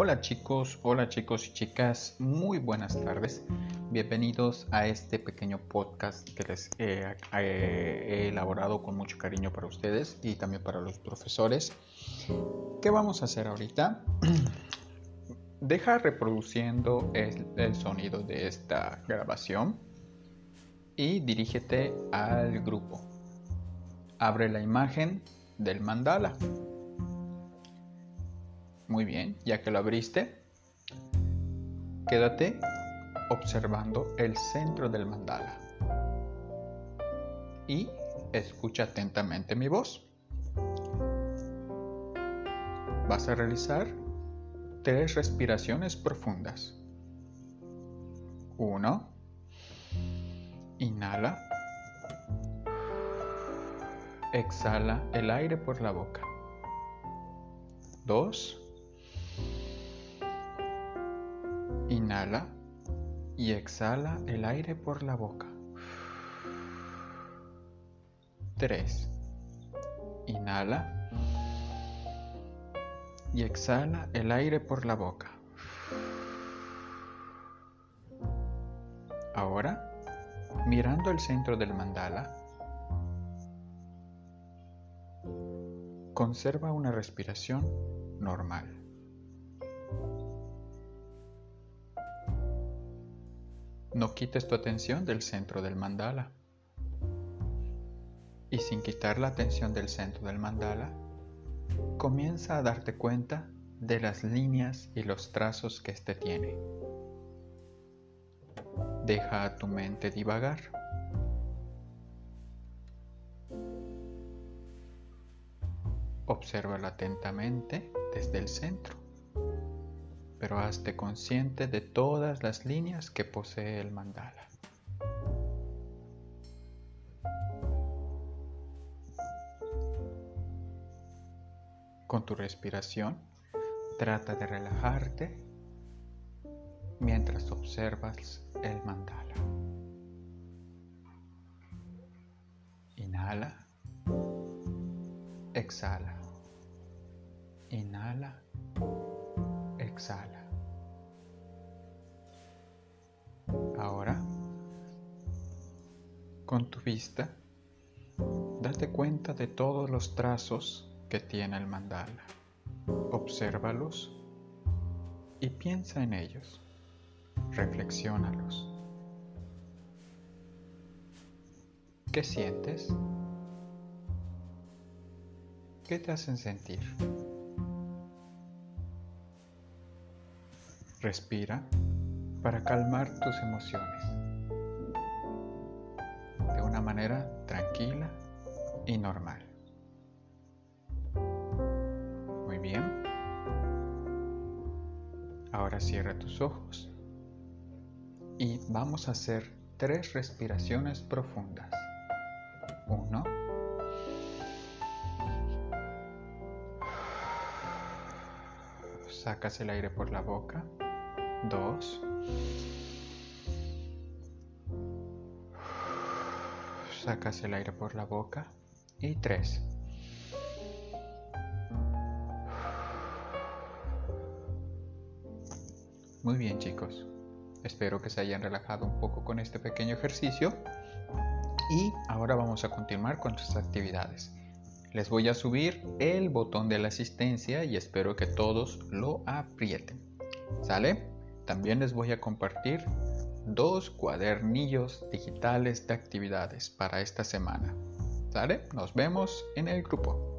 Hola chicos, hola chicos y chicas, muy buenas tardes. Bienvenidos a este pequeño podcast que les he elaborado con mucho cariño para ustedes y también para los profesores. ¿Qué vamos a hacer ahorita? Deja reproduciendo el, sonido de esta grabación y dirígete al grupo. Abre la imagen del mandala. Muy bien, ya que lo abriste, quédate observando el centro del mandala y escucha atentamente mi voz. Vas a realizar tres respiraciones profundas. Uno, inhala, exhala el aire por la boca. Dos, Inhala y exhala el aire por la boca. 3. Inhala y exhala el aire por la boca. Ahora, mirando el centro del mandala, conserva una respiración normal. No quites tu atención del centro del mandala. Y sin quitar la atención del centro del mandala, comienza a darte cuenta de las líneas y los trazos que éste tiene. Deja a tu mente divagar. Obsérvala atentamente desde el centro pero hazte consciente de todas las líneas que posee el mandala. Con tu respiración, trata de relajarte mientras observas el mandala. Inhala, exhala. Inhala, exhala. Ahora, con tu vista, date cuenta de todos los trazos que tiene el mandala. Obsérvalos y piensa en ellos. Reflexiónalos. ¿Qué sientes? ¿Qué te hacen sentir? Respira para calmar tus emociones de una manera tranquila y normal. Muy bien. Ahora cierra tus ojos y vamos a hacer tres respiraciones profundas. Uno. Sacas el aire por la boca. 2 sacas el aire por la boca. Y 3 muy bien chicos. Espero que se hayan relajado un poco con este pequeño ejercicio. Y ahora vamos a continuar con nuestras actividades. Les voy a subir el botón de la asistencia y espero que todos lo aprieten. ¿sale? También les voy a compartir dos cuadernillos digitales de actividades para esta semana. Nos vemos en el grupo.